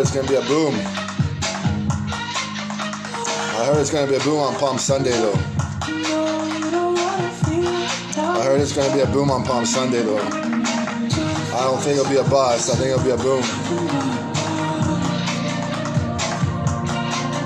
It's gonna be a boom. I heard it's gonna be a boom on Palm Sunday though. I heard it's gonna be a boom on Palm Sunday though. I don't think it'll be a bust. I think it'll be a boom.